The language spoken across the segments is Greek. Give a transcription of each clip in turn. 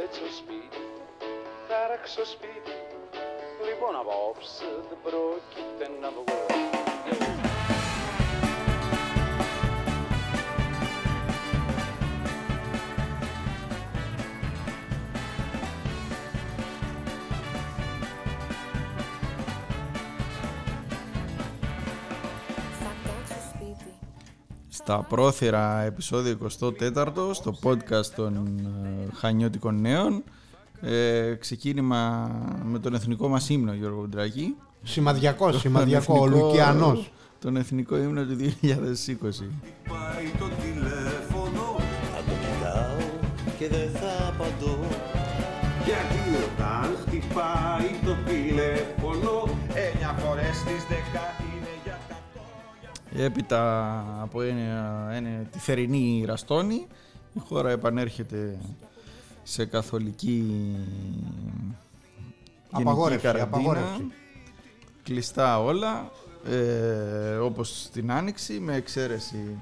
κάτσω σπίτι, χάραξω σπίτι. Λοιπόν απόψε δεν πρόκειται να βγω στα πρόθυρα επεισόδιο 24 στο podcast των ε, Χανιώτικων Νέων. Ε, ξεκίνημα με τον εθνικό μας ύμνο Γιώργο Βουντράκη Σημαδιακός, σημαδιακό, ο Λουκιανός τον εθνικό ύμνο του 2020 Πάει το τηλέφωνο Θα το κοιτάω και δεν θα έπειτα από ένα, ένα, τη θερινή ραστόνη η χώρα επανέρχεται σε καθολική γενική Απαγόρευση, καραντίνα. απαγόρευση. κλειστά όλα ε, όπως στην Άνοιξη με εξαίρεση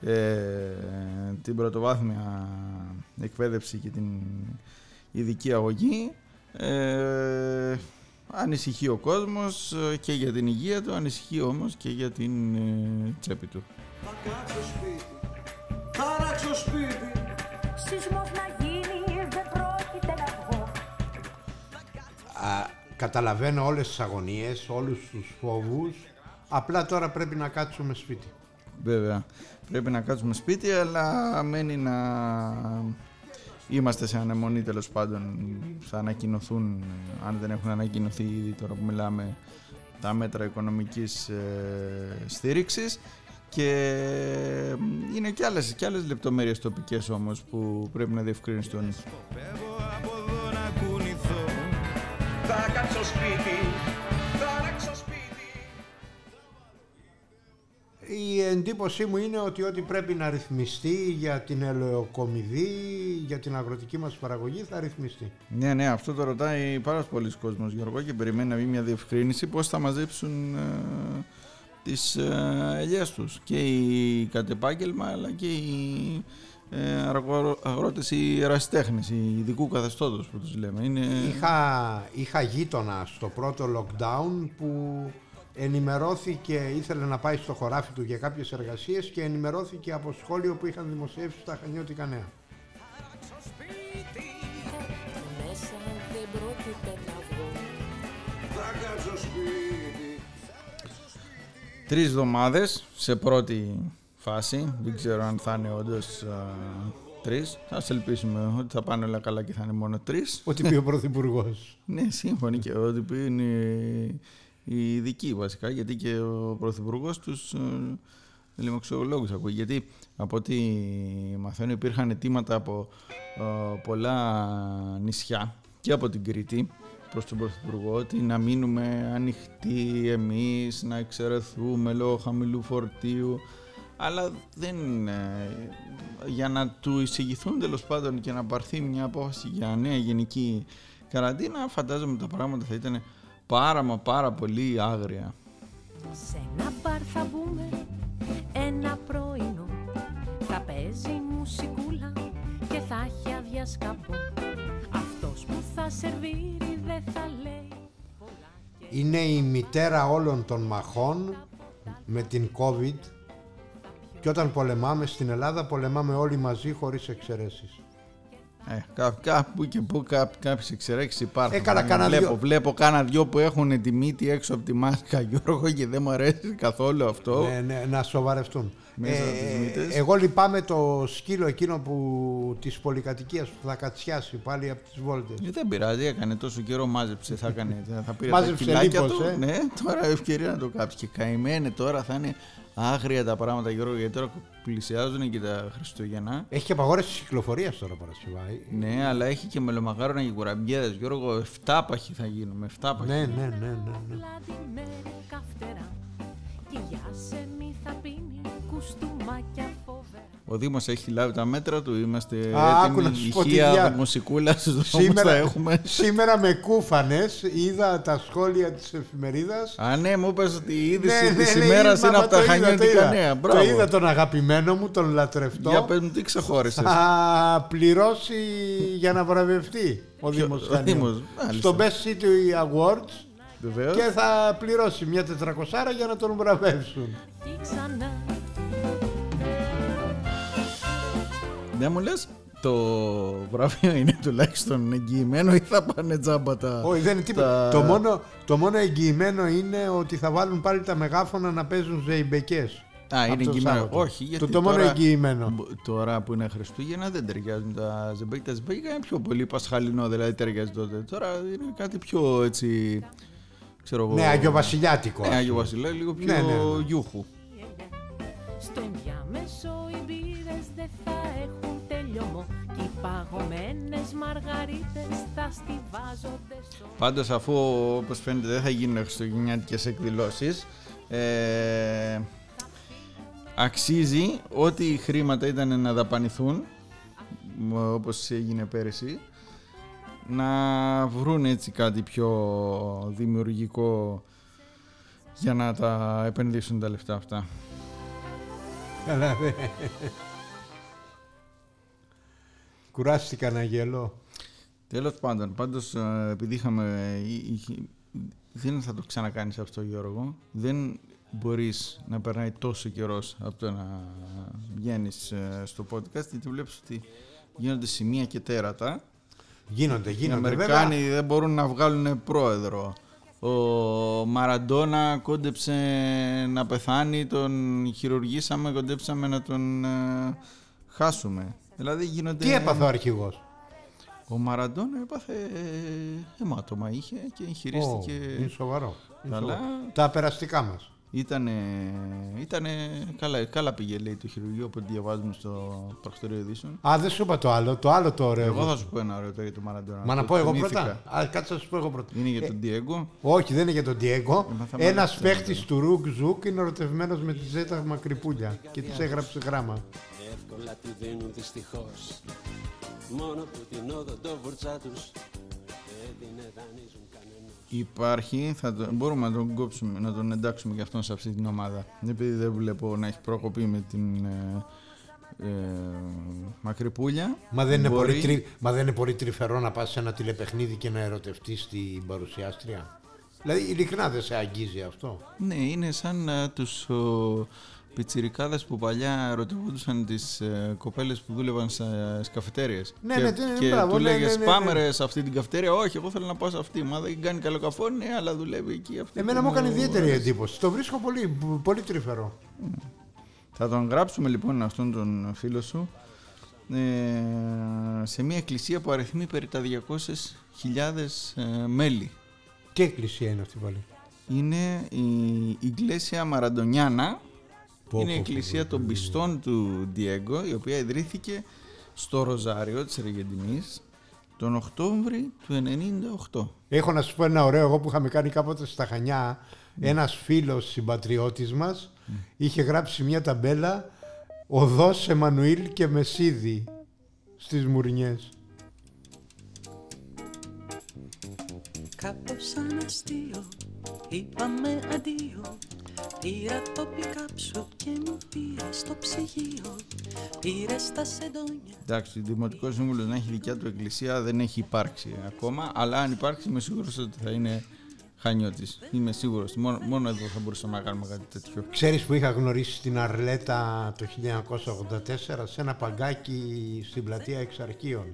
ε, την πρωτοβάθμια εκπαίδευση και την ειδική αγωγή ε, ανησυχεί ο κόσμος ε, και για την υγεία του ανησυχεί όμως και για την ε, τσέπη του. Θα κάτσω σπίτι Θα ράξω σπίτι. Σεισμός να γίνει δεν πρόκειται να βγω. Α, Καταλαβαίνω όλες τις αγωνίες, όλους τους φόβους. Απλά τώρα πρέπει να κάτσουμε σπίτι. Βέβαια. Πρέπει να κάτσουμε σπίτι, αλλά μένει να είμαστε σε ανεμονή τέλος πάντων. Θα ανακοινωθούν, αν δεν έχουν ανακοινωθεί ήδη τώρα που μιλάμε, τα μέτρα οικονομικής ε, στήριξης και είναι και άλλες, και άλλες λεπτομέρειες τοπικές όμως που πρέπει να διευκρινιστούν. Σκοπεύω από εδώ να κουνηθώ Θα κάτσω σπίτι Η εντύπωσή μου είναι ότι ό,τι πρέπει να ρυθμιστεί για την ελαιοκομιδή, για την αγροτική μας παραγωγή θα ρυθμιστεί. Ναι, ναι, αυτό το ρωτάει πάρα πολλοί κόσμος Γιώργο και περιμένει να βγει μια διευκρίνηση πώς θα μαζέψουν ε, τις ε, ελιές τους και οι κατ' επάγγελμα αλλά και οι ε, αργο- αγρότες οι ερασιτέχνες, οι ειδικού καθεστώτος που τους λέμε. Είναι... Είχα, είχα γείτονα στο πρώτο lockdown που ενημερώθηκε, ήθελε να πάει στο χωράφι του για κάποιες εργασίες και ενημερώθηκε από σχόλιο που είχαν δημοσιεύσει στα Χανιώτικα Νέα. Μέσα δεν πρόκειται να βγω Θα κάτσω σπίτι Τρεις εβδομάδες σε πρώτη φάση, δεν ξέρω αν θα είναι όντως α, τρεις. Ας ελπίσουμε ότι θα πάνε όλα καλά και θα είναι μόνο τρεις. Ό,τι πει ο Πρωθυπουργός. Ναι, σύμφωνοι και ό,τι που είναι οι ειδικοί βασικά, γιατί και ο Πρωθυπουργός τους ε, λοιμοξιολόγου ακούει. Γιατί από ό,τι μαθαίνω υπήρχαν αιτήματα από ε, πολλά νησιά και από την Κρήτη προς τον Πρωθυπουργό ότι να μείνουμε ανοιχτοί εμείς, να εξαιρεθούμε λόγω χαμηλού φορτίου αλλά δεν, ε, για να του εισηγηθούν τέλος πάντων και να πάρθει μια απόφαση για νέα γενική καραντίνα φαντάζομαι τα πράγματα θα ήταν πάρα μα πάρα πολύ άγρια. Σε ένα μπαρ θα μπούμε ένα πρωινό Θα παίζει μουσικούλα και θα έχει άδεια σκαμπό Αυτός που θα σερβίρει δεν θα λέει πολλά και Είναι η μητέρα όλων των μαχών με την COVID και όταν πολεμάμε στην Ελλάδα πολεμάμε όλοι μαζί χωρίς εξαιρέσεις. Ε, κά, κάπου και που κά, κάποιες εξαιρέξεις υπάρχουν. Έκανα Ε, κάνα βλέπω, δυο. βλέπω κάνα δυο που έχουν τη μύτη έξω από τη μάσκα Γιώργο και δεν μου αρέσει καθόλου αυτό. Ναι, ναι, να σοβαρευτούν. Μέσα από τις μύτες. εγώ λυπάμαι το σκύλο εκείνο που, της πολυκατοικίας που θα κατσιάσει πάλι από τις βόλτες. Ε, δεν πειράζει, έκανε τόσο καιρό, μάζεψε, θα, έκανε, θα πήρε τα Μάζεψε κιλάκια λίπος, του. ε. Ναι, τώρα ευκαιρία να το κάψει. Και καημένε τώρα θα είναι άγρια τα πράγματα, Γιώργο, γιατί τώρα πλησιάζουν και τα Χριστούγεννα. Έχει και απαγόρευση κυκλοφορίας τώρα Παρασκευή. Ναι, αλλά έχει και μελομαγάρονα και κουραμπιέδες. Γιώργο, 7 παχοι θα γίνουμε, 7 παχοι. Ναι, ναι, ναι, ναι. ναι. Βλαντιμένη καυτερά Κι η Γιάσεμι θα πίνει κουστούμάκια φοβερά Ο Δήμος έχει λάβει τα μέτρα του, είμαστε Α, άκου να έτοιμοι, σου πω τι ηχεία διά- μουσικούλα στους δρόμους Σήμερα, θα έχουμε. σήμερα με κούφανες είδα τα σχόλια της εφημερίδας Α, ναι, μου είπες ότι η είδηση Ναι, ναι, της ναι, ημέρας είδα, είναι μα από τα το είδα, το χανιώτικα είδα. νέα. Το Μπράβο. είδα τον αγαπημένο μου, τον λατρευτό. Για πες μου, τι ξεχώρισες; Θα πληρώσει για να βραβευτεί ο Δήμος ο Χανιών. Δήμος, μάλιστα. Στο Best City Awards Βεβαίως. και θα πληρώσει μια τετρακοσάρα για να τον βραβεύσουν. Δεν μου λες, το βραβείο είναι τουλάχιστον εγγυημένο ή θα πάνε τζάμπα τα... Όχι, δεν είναι τίποτα. τα- Το, μόνο, το μόνο εγγυημένο είναι ότι θα βάλουν πάλι τα μεγάφωνα να παίζουν ζεϊμπεκές. Α, είναι από το εγγυημένο. Σάββατο. Όχι, γιατί το, το μόνο τώρα, εγγυημένο. μπο- Τώρα που είναι Χριστούγεννα δεν ταιριάζουν τα ζεμπέκια. Τα ζεμπέκια είναι πιο πολύ πασχαλινό, δηλαδή ταιριάζει τότε. Τώρα είναι κάτι πιο έτσι. Ξέρω εγώ. Ναι, Αγιοβασιλιάτικο. Ναι, ας Άγιο πούμε. Βασιλέα, λίγο πιο Ναι, ναι, ναι. γιούχου. Στο ενδιάμεσο οι μπύρες δεν θα έχουν τελειωμό Κι οι παγωμένες μαργαρίτες θα στιβάζονται σ' Πάντως αφού όπως φαίνεται δεν θα γίνουν χριστουγεννιάτικες εκδηλώσεις ε, αξίζει ό,τι χρήματα ήταν να δαπανηθούν μ, όπως έγινε πέρυσι να βρουν έτσι κάτι πιο δημιουργικό για να τα επενδύσουν τα λεφτά αυτά. Καλά, ναι. Κουράστηκα να γελώ. Τέλος πάντων, πάντως ε, επειδή είχαμε... εί- είχε- Δεν θα το ξανακάνεις αυτό Γιώργο. Δεν μπορείς να περνάει τόσο καιρός από το να βγαίνεις ε, στο podcast γιατί βλέπεις ότι γίνονται σημεία και τέρατα. Γίνονται, Οι γίνονται. Αμερικάνοι Βέβαια, δεν μπορούν να βγάλουν πρόεδρο. Ο Μαραντόνα κόντεψε να πεθάνει, τον χειρουργήσαμε, κοντέψαμε να τον ε, χάσουμε. Δηλαδή γίνονται... τι έπαθε ο αρχηγός; Ο Μαραντόνα έπαθε ε, αιμάτωμα είχε και Ω, εγχειρίστηκε. είναι σοβαρό. Είναι Καλά. σοβαρό. Τα περαστικά μας. Ήτανε, ήτανε καλά, καλά πήγε λέει το χειρουργείο που διαβάζουμε στο πρακτορείο ειδήσεων. Α, δεν σου είπα το άλλο. Το άλλο το ωραίο. Εγώ θα σου πω ένα ωραίο τώρα για τον Μαραντόνα. Μα να Το πω εγώ θυμήθηκα. πρώτα. Α, κάτσε να σου πω εγώ πρώτα. Είναι για Ε, τον Diego. όχι, δεν είναι για τον Diego. Έμαθα Ένας μάλιστα. παίχτης του Ρουκ Ζουκ είναι ερωτευμένος με τη Ζέτα Μακρυπούλια και της έγραψε γράμμα. Εύκολα τη δίνουν δυστυχώς Μόνο που την οδοντόβουρτσά τους Δεν την δανείζουν κανένας Υπάρχει, θα το, μπορούμε να τον κόψουμε, να τον εντάξουμε και αυτόν σε αυτή την ομάδα. Επειδή δεν βλέπω να έχει προκοπή με την ε, ε, Μακρυπούλια. Μα δεν, είναι Μπορεί- πολύ τρι... Μα δεν είναι πολύ τρυφερό να πας σε ένα τηλεπαιχνίδι και να ερωτευτείς την παρουσιάστρια; Δηλαδή, ειλικρινά δεν σε αγγίζει αυτό; Ναι, είναι σαν uh, τους ο, πιτσιρικάδες που παλιά ερωτευόντουσαν τις ε, κοπέλες που δούλευαν σε καφετέριες. Ναι, και, ναι, ναι, και μπράβο, του ναι, λέγες ναι, ναι, πάμε ναι. ρε σε αυτή την καφετέρια. Όχι, εγώ θέλω να πάω σε αυτή. Μα δεν κάνει καλό καφό, ναι, αλλά δουλεύει εκεί αυτή. Εμένα που μου έκανε ιδιαίτερη αρέσει. εντύπωση. Το βρίσκω πολύ, πολύ τρυφερό. Θα τον γράψουμε λοιπόν αυτόν τον φίλο σου ε, σε μια εκκλησία που αριθμεί περί τα 200.000 ε, μέλη. Τι εκκλησία είναι αυτή πάλι; Είναι η Ιγκλέσια Μαραντονιάνα. Πω, είναι η πω, εκκλησία των πιστών του Διέγκο, η οποία ιδρύθηκε στο Ροζάριο της Αργεντινής τον Οκτώβρη του 98. Έχω να σου πω ένα ωραίο εγώ που είχαμε κάνει κάποτε στα Χανιά. Ένας φίλος συμπατριώτης μας είχε γράψει μια ταμπέλα «Οδός Εμμανουήλ και Μεσίδη» στις Μουρνιές. Κάπως σαν αστείο είπαμε αντίο Πήρα το πικάπ σου και μου πήρα στο ψυγείο Πήρες τα σεντόνια Εντάξει, ο Δημοτικός Σύμβουλος να έχει δικιά του εκκλησία δεν έχει υπάρξει ακόμα, αλλά αν υπάρξει είμαι σίγουρος ότι θα είναι χανιώτης. Είμαι σίγουρος. Μόνο, μόνο εδώ θα μπορούσαμε να κάνουμε κάτι τέτοιο. Ξέρεις που είχα γνωρίσει την Αρλέτα το 1984 σε ένα παγκάκι στην πλατεία Εξαρχείων.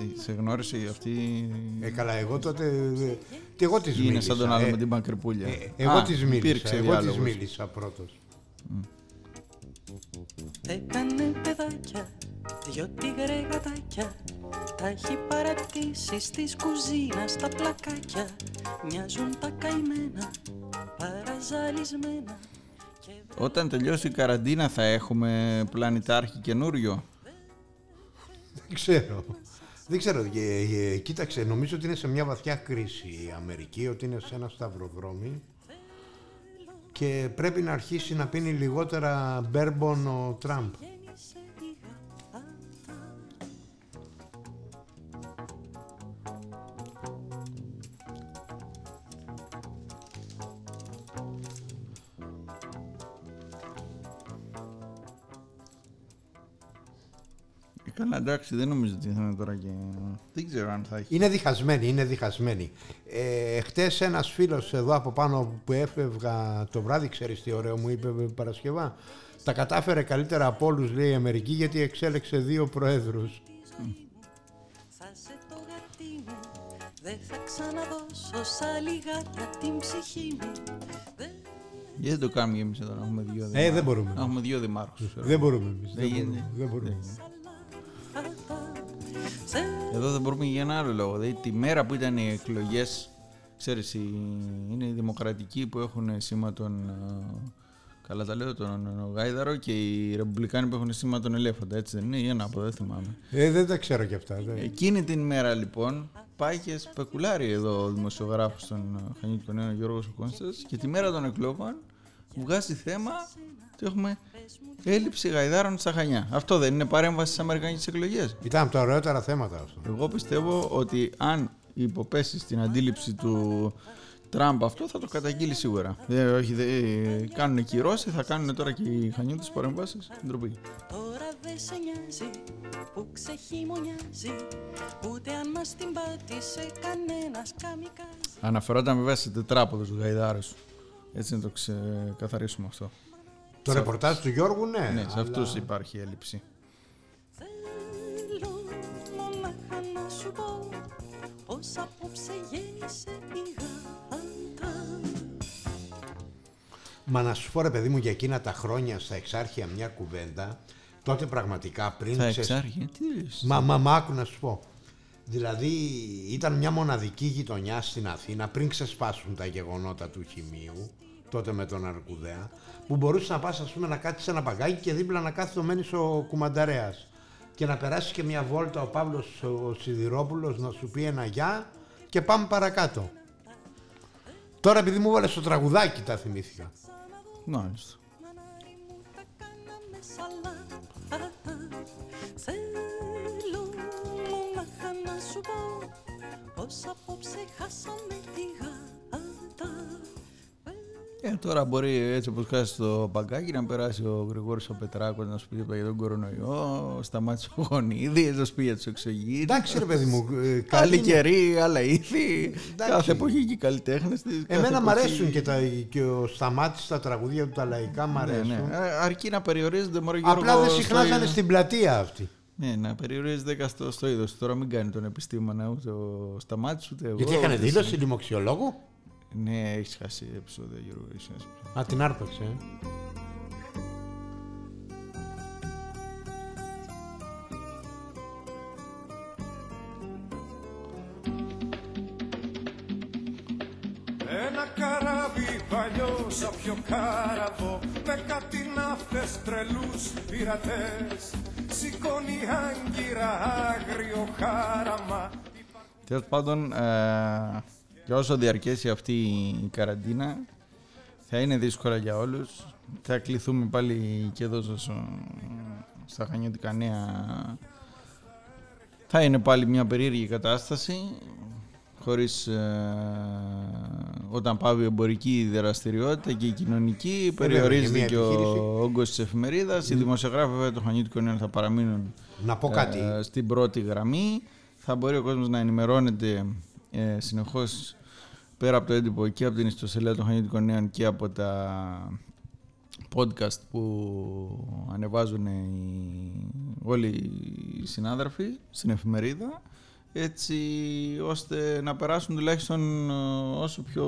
Ε, Σε γνώρισε αυτή. Ε, καλά, εγώ τότε. Ε, Τι εγώ της μίλησα. είναι σαν τον άλλο ε, με την Παγκρυπούλια. ε, εγώ Α, της μίλησα. υπήρξε Εγώ της διάλογος. μίλησα πρώτος. Έκανε παιδάκια δυο τίγρε γατάκια Τα έχει παρατήσει στις κουζίνα στα πλακάκια Μοιάζουν τα καημένα παραζαλισμένα και Όταν τελειώσει η καραντίνα θα έχουμε πλανητάρχη καινούριο; Δεν ξέρω. Δεν ξέρω. Ε, ε, κοίταξε, νομίζω ότι είναι σε μια βαθιά κρίση η Αμερική, ότι είναι σε ένα σταυροδρόμι και πρέπει να αρχίσει να πίνει λιγότερα μπέρμπον ο Τραμπ. Εντάξει, δεν νομίζω ότι θα είναι τώρα και. Δεν ξέρω αν θα έχει. Είναι διχασμένοι, είναι διχασμένοι. Ε, χτες ένας φίλος εδώ από πάνω που έφευγα το βράδυ, ξέρεις τι ωραίο μου είπε Παρασκευά, τα κατάφερε καλύτερα από όλους λέει η Αμερική γιατί εξέλεξε δύο προέδρους. Θα σε το γατί μου Δεν θα ξαναδώσω σαν λιγάκια την ψυχή μου Δεν Γιατί δεν το κάνουμε εμείς εδώ να έχουμε δύο δημάρχους. Ε, δεν μπορούμε. Να έχουμε δύο δημάρχους. Δεν μπορούμε εμείς. Δεν Δεν, γίνεται. μπορούμε, δεν μπορούμε. Σαλάτα Σε Εδώ δεν μπορούμε για ένα άλλο λόγο. Δηλαδή τη μέρα που ήταν οι εκλογές, ξέρεις, είναι οι δημοκρατικοί που έχουν σήμα τον. ε, Καλά τα λέω, τον Γάιδαρο και οι Ρεπουμπλικάνοι που έχουν σήμα τον Ελέφαντα. Έτσι δεν είναι, ή ένα από δεν θυμάμαι. Ε, δεν τα ξέρω κι αυτά. δεν- Εκείνη την μέρα λοιπόν πάει και σπεκουλάρει εδώ ο δημοσιογράφος των ε, Χανιώτικων Νέων Γιώργος Κόνστας και τη μέρα των εκλογών βγάζει θέμα ότι έχουμε έλλειψη γαϊδάρων στα Χανιά. Αυτό δεν είναι παρέμβαση στις Αμερικανικές εκλογές. Ήταν από τα ωραιότερα θέματα αυτό. Εγώ πιστεύω ότι αν υποπέσει στην αντίληψη του Τραμπ αυτό θα το καταγγείλει σίγουρα. Δεν, όχι, δεν, κάνουν και οι Ρώσοι, θα κάνουν τώρα και οι Χανιώτες παρεμβάσεις. Ντροπή. Τώρα δεν σε νοιάζει που ξεχειμονιάζει Ούτε αν μας την πάτησε κανένας καμικάζ Αναφερόταν βέβαια σε τετράποδους γαϊδάρους. Έτσι να το ξεκαθαρίσουμε αυτό. Το ρεπορτάζ του Γιώργου, ναι. Ναι, σε αλλά- αυτούς υπάρχει έλλειψη. Θέλω μονάχα να σου πω πως απόψε γέννησε η γάτα Μα να σου πω ρε παιδί μου για εκείνα τα χρόνια στα εξάρχεια μια κουβέντα, τότε πραγματικά πριν Θα ξεσ- εξάρχει. Τι λες; Μα, μα, μα άκου να σου πω. Δηλαδή ήταν μια μοναδική γειτονιά στην Αθήνα πριν ξεσπάσουν τα γεγονότα του χημείου, τότε με τον Αρκουδέα, που μπορούσε να πας ας πούμε να κάτσεις σε ένα παγκάκι και δίπλα να κάθεται ο μένεις ο Κουμανταρέας και να περάσει και μια βόλτα ο Παύλος ο Σιδηρόπουλος να σου πει ένα γεια και πάμε παρακάτω. Τώρα επειδή μου βάλες το τραγουδάκι τα θυμήθηκα. Μάλιστα. Σου πω πως απόψε χάσαμε τη γάτα Ε, τώρα μπορεί έτσι όπως κάθεσαι στο παγκάκι να περάσει ο Γρηγόρης ο Πετράκος να σου πει για τον κορονοϊό, σταμάτησε ο Γονίδης, να σου πει για τους εξωγήινους. Εντάξει ρε παιδί μου, ε, καλή Καλή είναι. καιρή, άλλα ήθη. Εντάξει. Κάθε εποχή και οι καλλιτέχνες της. κάθε Εμένα μ' εποχή- αρέσουν και, τα, και ο Σταμάτης στα τραγούδια του τα λαϊκά μ' Ναι, αρέσουν. ναι. Ε, Αρκεί να περιορίζονται μωρέ Γιώργο. Απλά δεν στο συχνάζανε είδος. στην πλατεία αυτή. Ναι, να περιορίζεται 10 στο, στο είδος. Τώρα μην κάνει τον επιστήμονα ούτε ο Σταμάτης ούτε εγώ. Γιατί έκανε ούτε δήλωση εσύ. λοιμοξιολόγου. Ναι, έχεις χάσει επεισόδια Γιώργο. έχεις χάσει επεισόδια. Α, την άρπαξε. ε. Ένα καράβι παλιό σαν πιο κάραβο Με κάτι ναύτες τρελούς πειρατές Σηκώνει άγκυρα άγριο χάραμα Τέλος πάντων, ε, για όσο διαρκέσει αυτή η καραντίνα, θα είναι δύσκολα για όλους. Θα κληθούμε πάλι και εδώ στο- στα Χανιώτικα Νέα. Θα είναι πάλι μια περίεργη κατάσταση, χωρίς ε, όταν πάβει η εμπορική δραστηριότητα και η κοινωνική, περιορίζεται μια και ο επιχείρηση. όγκος της εφημερίδας. Οι δημοσιογράφοι βέβαια των Χανιώτικων Νέων θα παραμείνουν Να πω κάτι. ε, στην πρώτη γραμμή. Θα μπορεί ο κόσμος να ενημερώνεται ε, συνεχώς πέρα από το έντυπο και από την ιστοσελίδα των Χανιώτικων Νέων και από τα podcast που ανεβάζουν οι, όλοι οι συνάδελφοι στην εφημερίδα έτσι ώστε να περάσουν τουλάχιστον ε, όσο πιο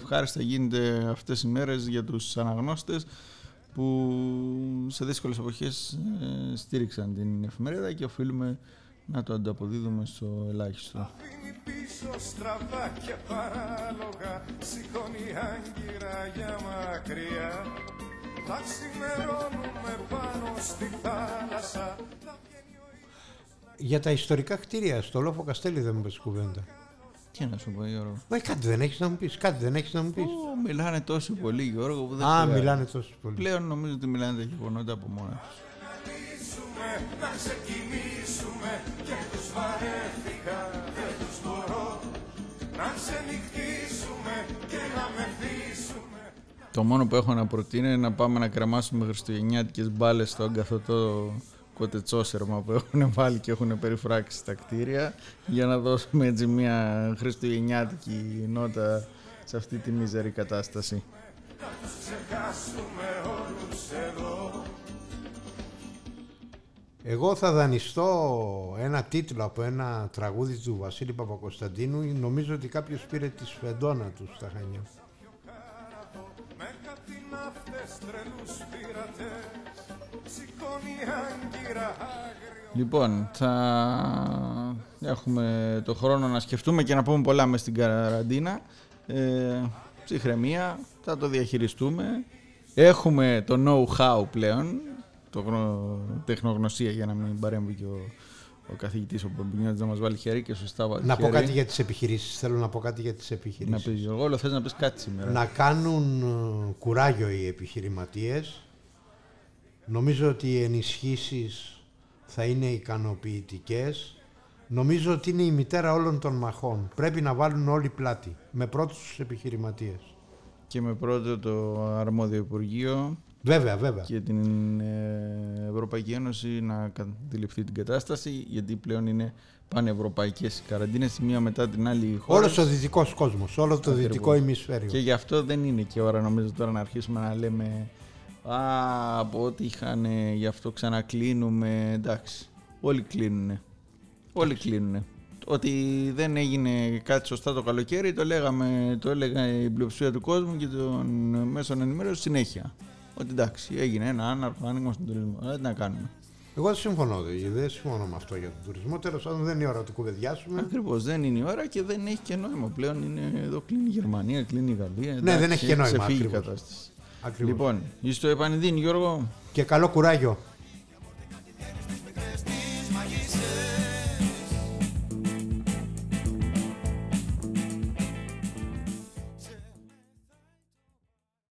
ευχάριστα γίνεται αυτές οι μέρες για τους αναγνώστες που σε δύσκολες εποχές ε, στήριξαν την εφημερίδα και οφείλουμε να το ανταποδίδουμε στο ελάχιστο. Αφήνει πίσω στραβά και παράλογα Σηκώνει άγκυρα για μακριά Θα ξημερώνουμε πάνω στη θάλασσα Για τα ιστορικά κτίρια στο Λόφο Καστέλη δεν μου πες κουβέντα. Τι να σου πω Γιώργο; Μα κάτι δεν έχεις να μου πεις, κάτι δεν έχεις να μου πεις. Ω, μιλάνε τόσο πολύ Γιώργο που δεν Α, χρειάζεται. μιλάνε τόσο πολύ. Πλέον νομίζω ότι μιλάνε τα γεγονότα από μόνα τους. να ξεκινήσουμε και τους βαρέθηκα δεν τους μπορώ να ξενυχτήσουμε και να μεθύσουμε Το μόνο που έχω να προτείνω είναι να πάμε να κρεμάσουμε χριστουγεννιάτικες μπάλες στο αγκαθωτό κοτετσόσερμα που έχουν βάλει και έχουν περιφράξει στα κτίρια για να δώσουμε έτσι μια χριστουγεννιάτικη νότα σε αυτή τη μίζερη κατάσταση. Εγώ θα δανειστώ ένα τίτλο από ένα τραγούδι του Βασίλη Παπακοσταντίνου. Νομίζω ότι κάποιος πήρε τη σφεντόνα του στα Χανιά. Με κάτι ναύτες τρελούς πειρατές Σηκώνει άγκυρα άγριο Λοιπόν, θα έχουμε το χρόνο να σκεφτούμε και να πούμε πολλά μες στην καραντίνα. Ε, ψυχραιμία, θα το διαχειριστούμε. Έχουμε το know-how πλέον, το γνω- τεχνογνωσία για να μην παρέμβει και ο, ο καθηγητής ο Μπομπινιώτης να μας βάλει χέρι και σωστά βάλει Να πω χέρι. κάτι για τις επιχειρήσεις. Θέλω να πω κάτι για τις Να επιχειρήσεις. πεις Γιώργο, όλο θες να πεις κάτι σήμερα. να κάνουν ε, κουράγιο οι επιχειρηματίες. Νομίζω ότι οι ενισχύσεις θα είναι ικανοποιητικές. Νομίζω ότι είναι η μητέρα όλων των μαχών. Πρέπει να βάλουν όλοι πλάτη, με πρώτους τους επιχειρηματίες. Και με πρώτο το αρμόδιο Υπουργείο Βέβαια, βέβαια. και την ε, Ευρωπαϊκή Ένωση να αντιληφθεί την κατάσταση γιατί πλέον είναι πανευρωπαϊκές οι καραντίνες η μία μετά την άλλη χώρα Όλος ο δυτικός κόσμος, όλο το Ακριβώς. δυτικό ημισφαίριο. και γι' αυτό δεν είναι και ώρα νομίζω τώρα να αρχίσουμε να λέμε Α, από ό,τι είχαν, γι' αυτό ξανακλίνουμε. Εντάξει, όλοι κλείνουνε. Όλοι κλείνουνε. Ότι δεν έγινε κάτι σωστά το καλοκαίρι, το, λέγαμε, το έλεγα η πλειοψηφία του κόσμου και των μέσων ενημέρωση συνέχεια. Ότι εντάξει, έγινε ένα άναρχο άνοιγμα στον τουρισμό. Αλλά τι να κάνουμε. Εγώ δεν συμφωνώ, δε- δεν συμφωνώ με αυτό για τον τουρισμό. Τέλος πάντων δεν είναι η ώρα να το κουβεντιάσουμε. Ακριβώς, δεν είναι η ώρα και δεν έχει και νόημα πλέον. Είναι, εδώ κλείνει η Γερμανία, κλείνει η Γαλλία. Ναι, εντάξει, δεν έχει και νόημα, ξεφύγει η ακριβώς. κατάσταση. Ακριβώς. Λοιπόν, είσαι στο επανειδήν, Γιώργο. Και καλό κουράγιο.